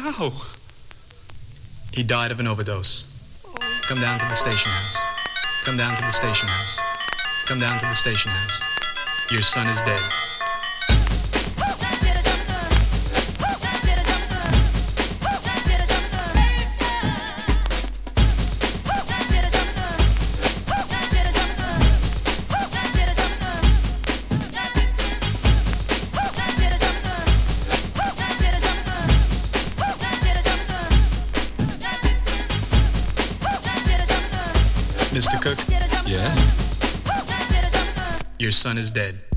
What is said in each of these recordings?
How? He died of an overdose. Come down to the station house. Come down to the station house. Come down to the station house. Your son is dead. Cook, Yes? your son is dead.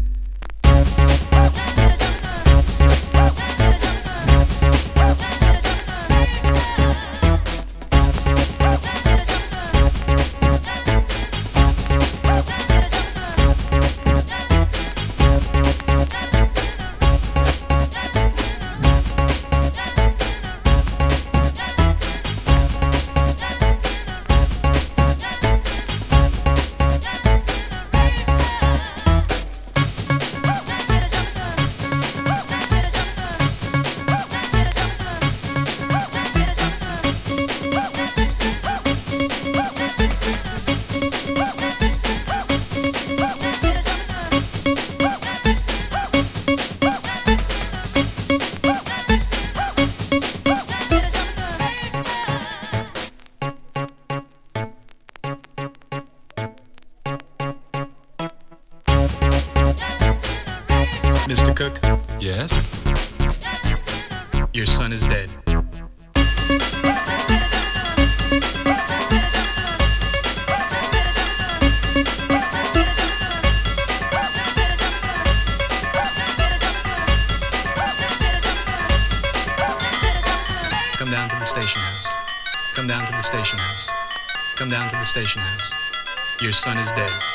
Your son is dead.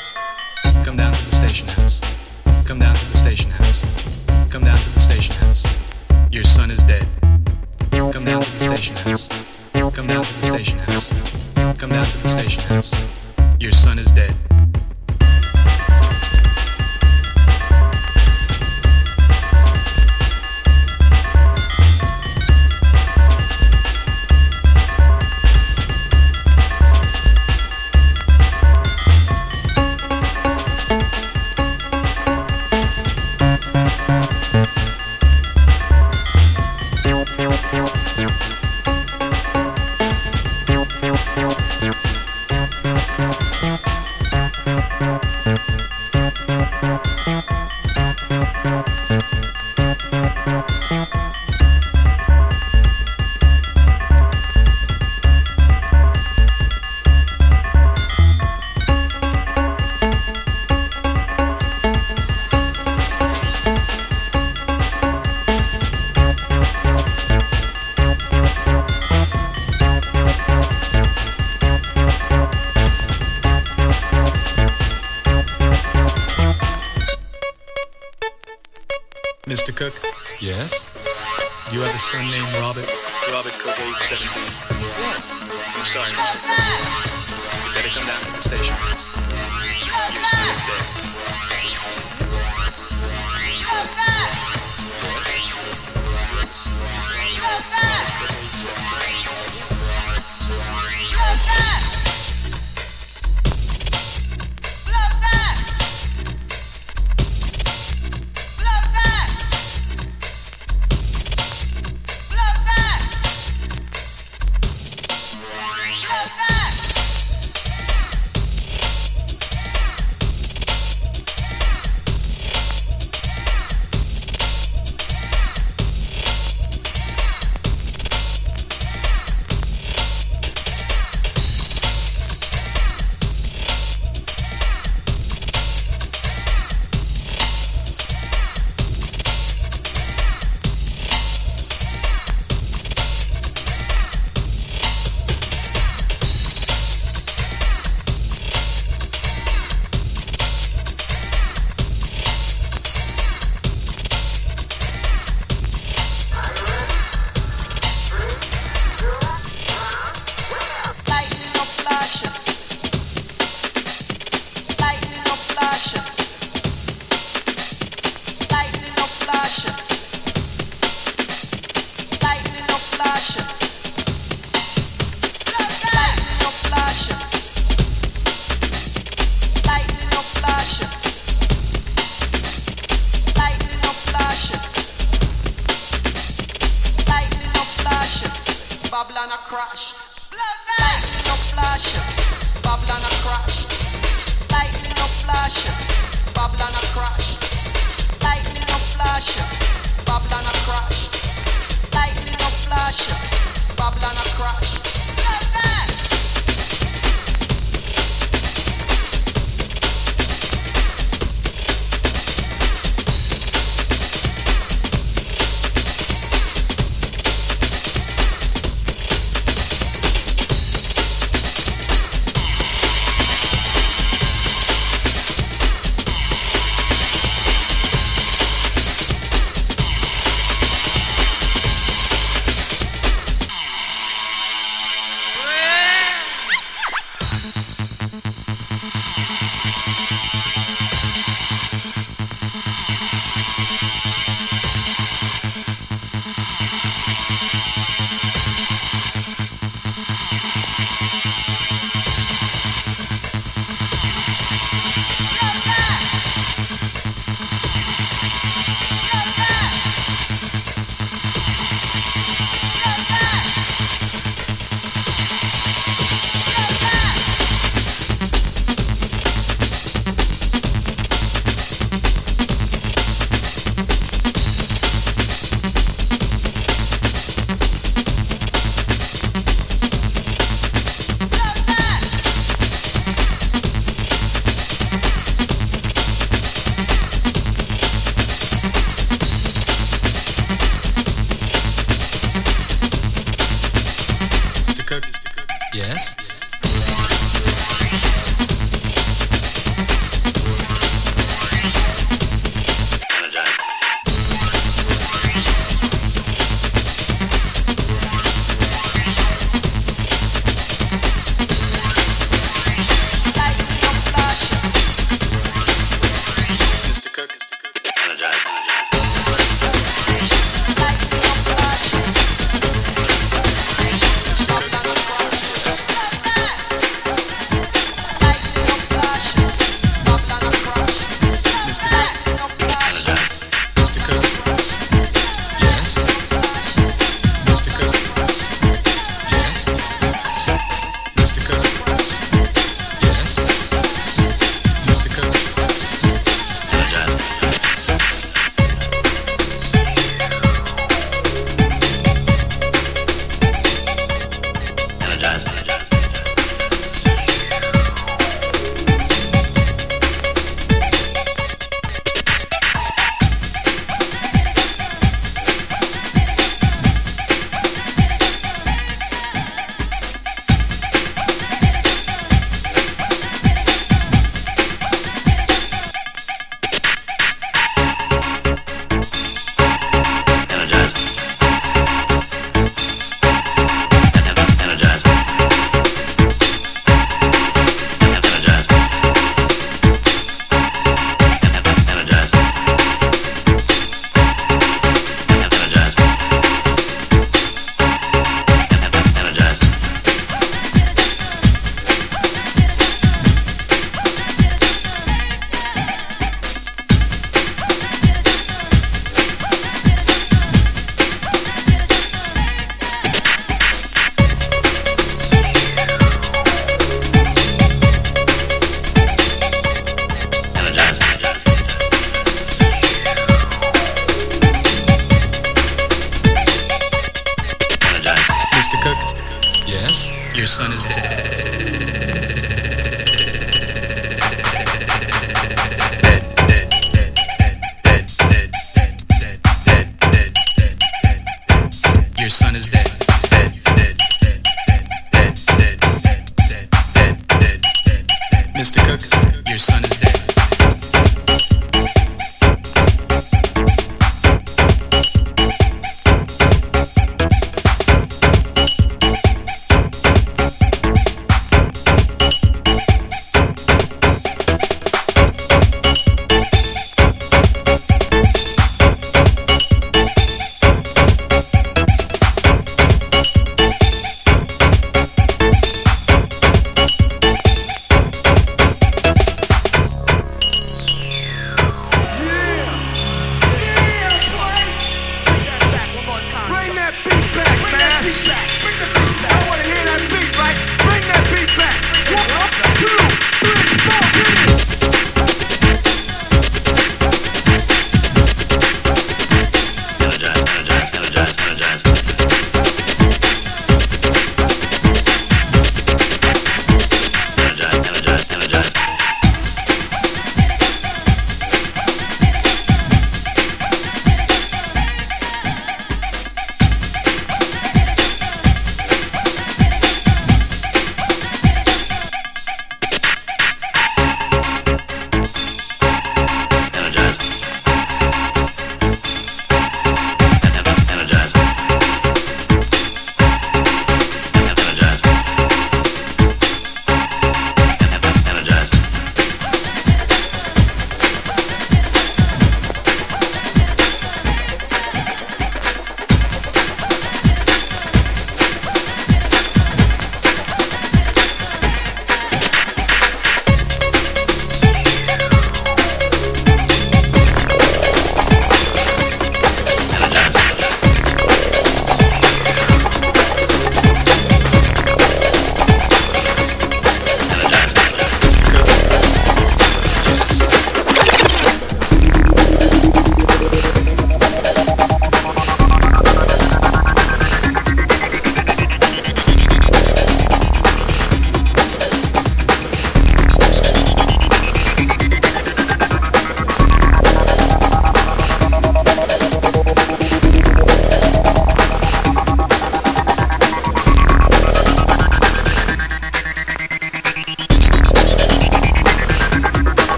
Son named Robert. Robert age 17. Yes. I'm sorry, Mr. You better come down to the station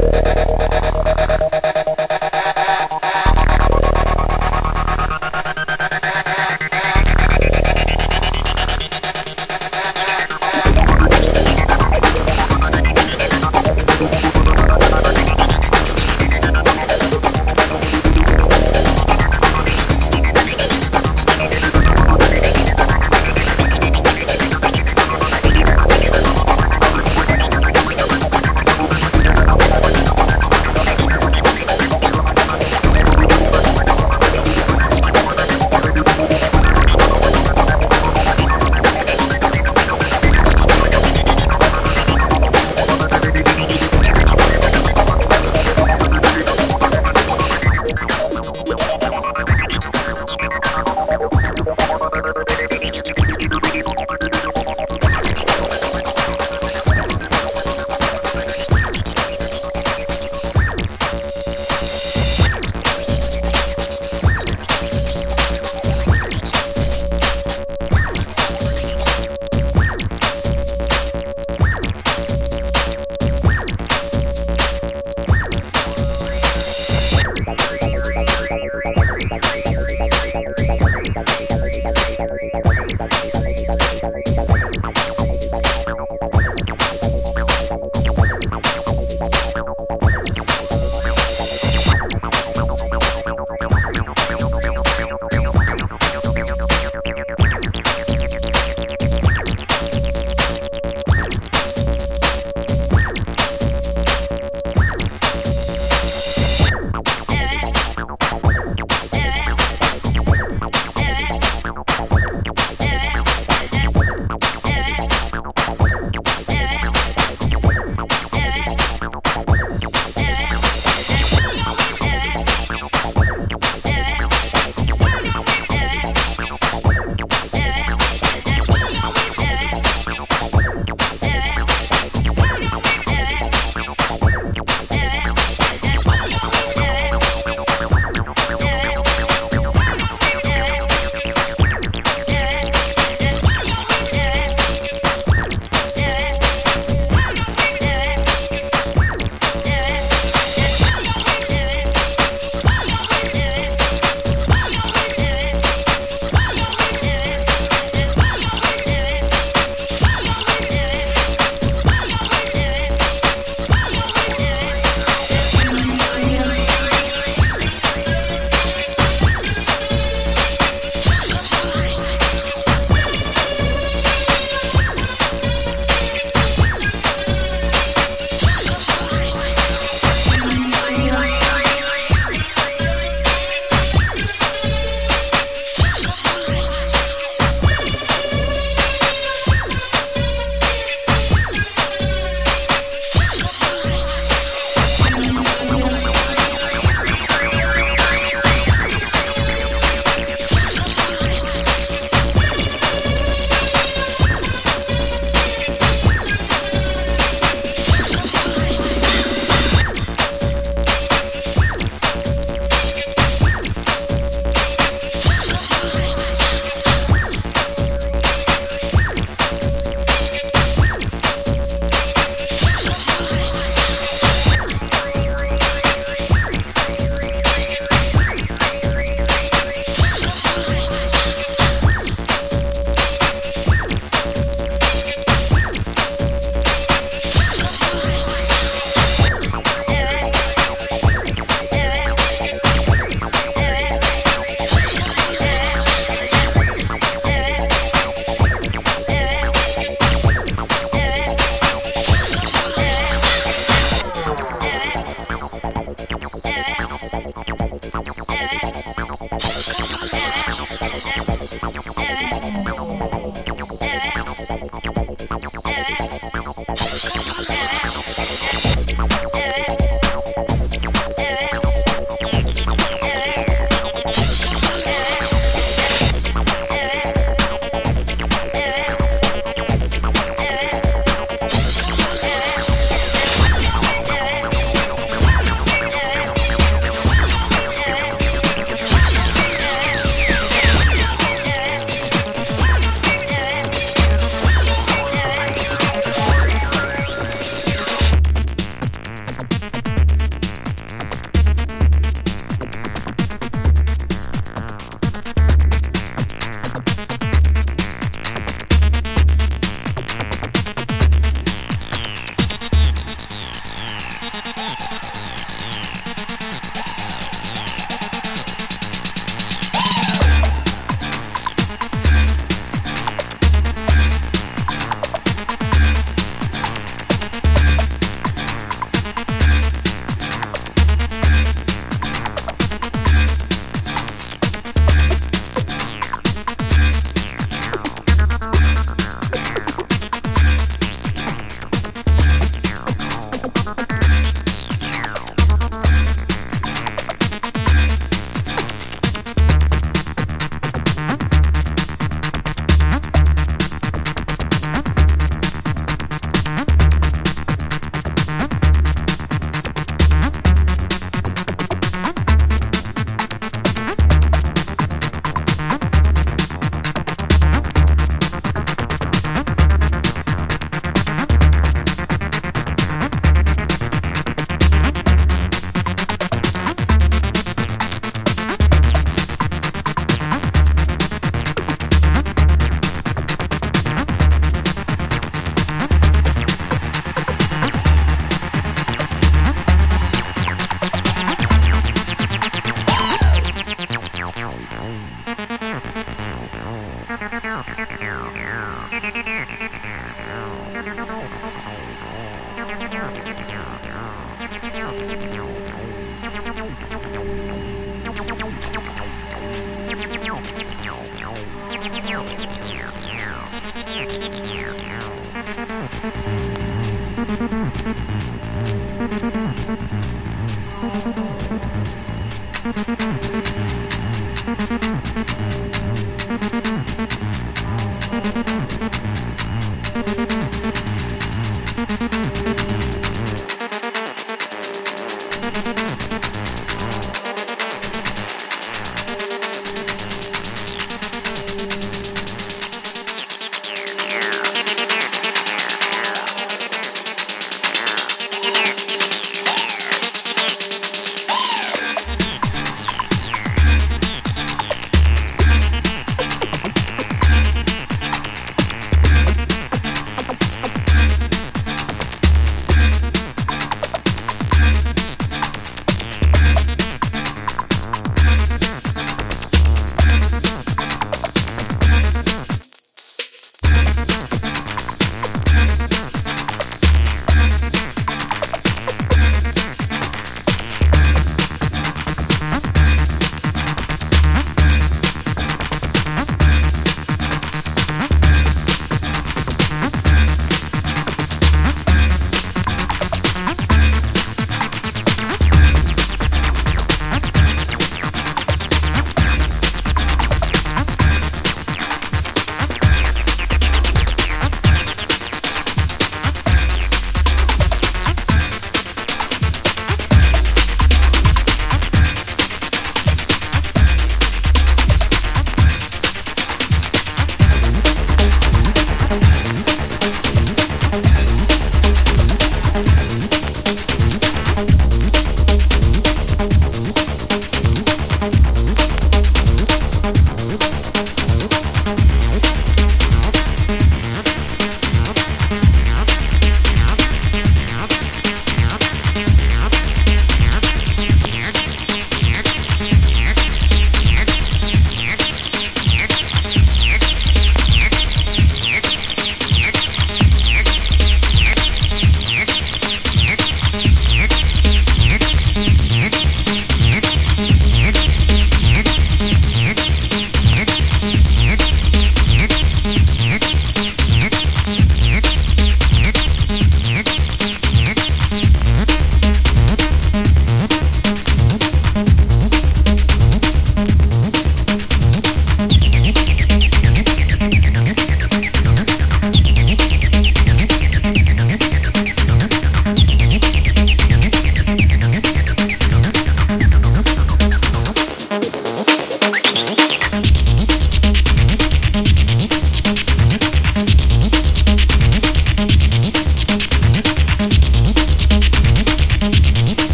Yeah.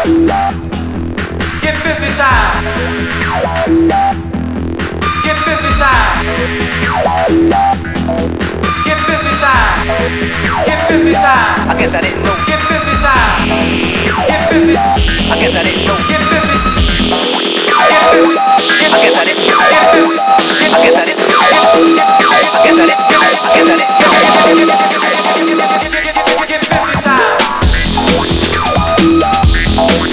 Get busy time. Get busy time. Get busy time. Get busy time. I guess I didn't know. Get busy time. Get busy. I guess I didn't know. Get busy. Get busy. I guess I didn't. Get busy. I guess I didn't. I guess I didn't. I guess I didn't. I guess I didn't. Get busy. Oh,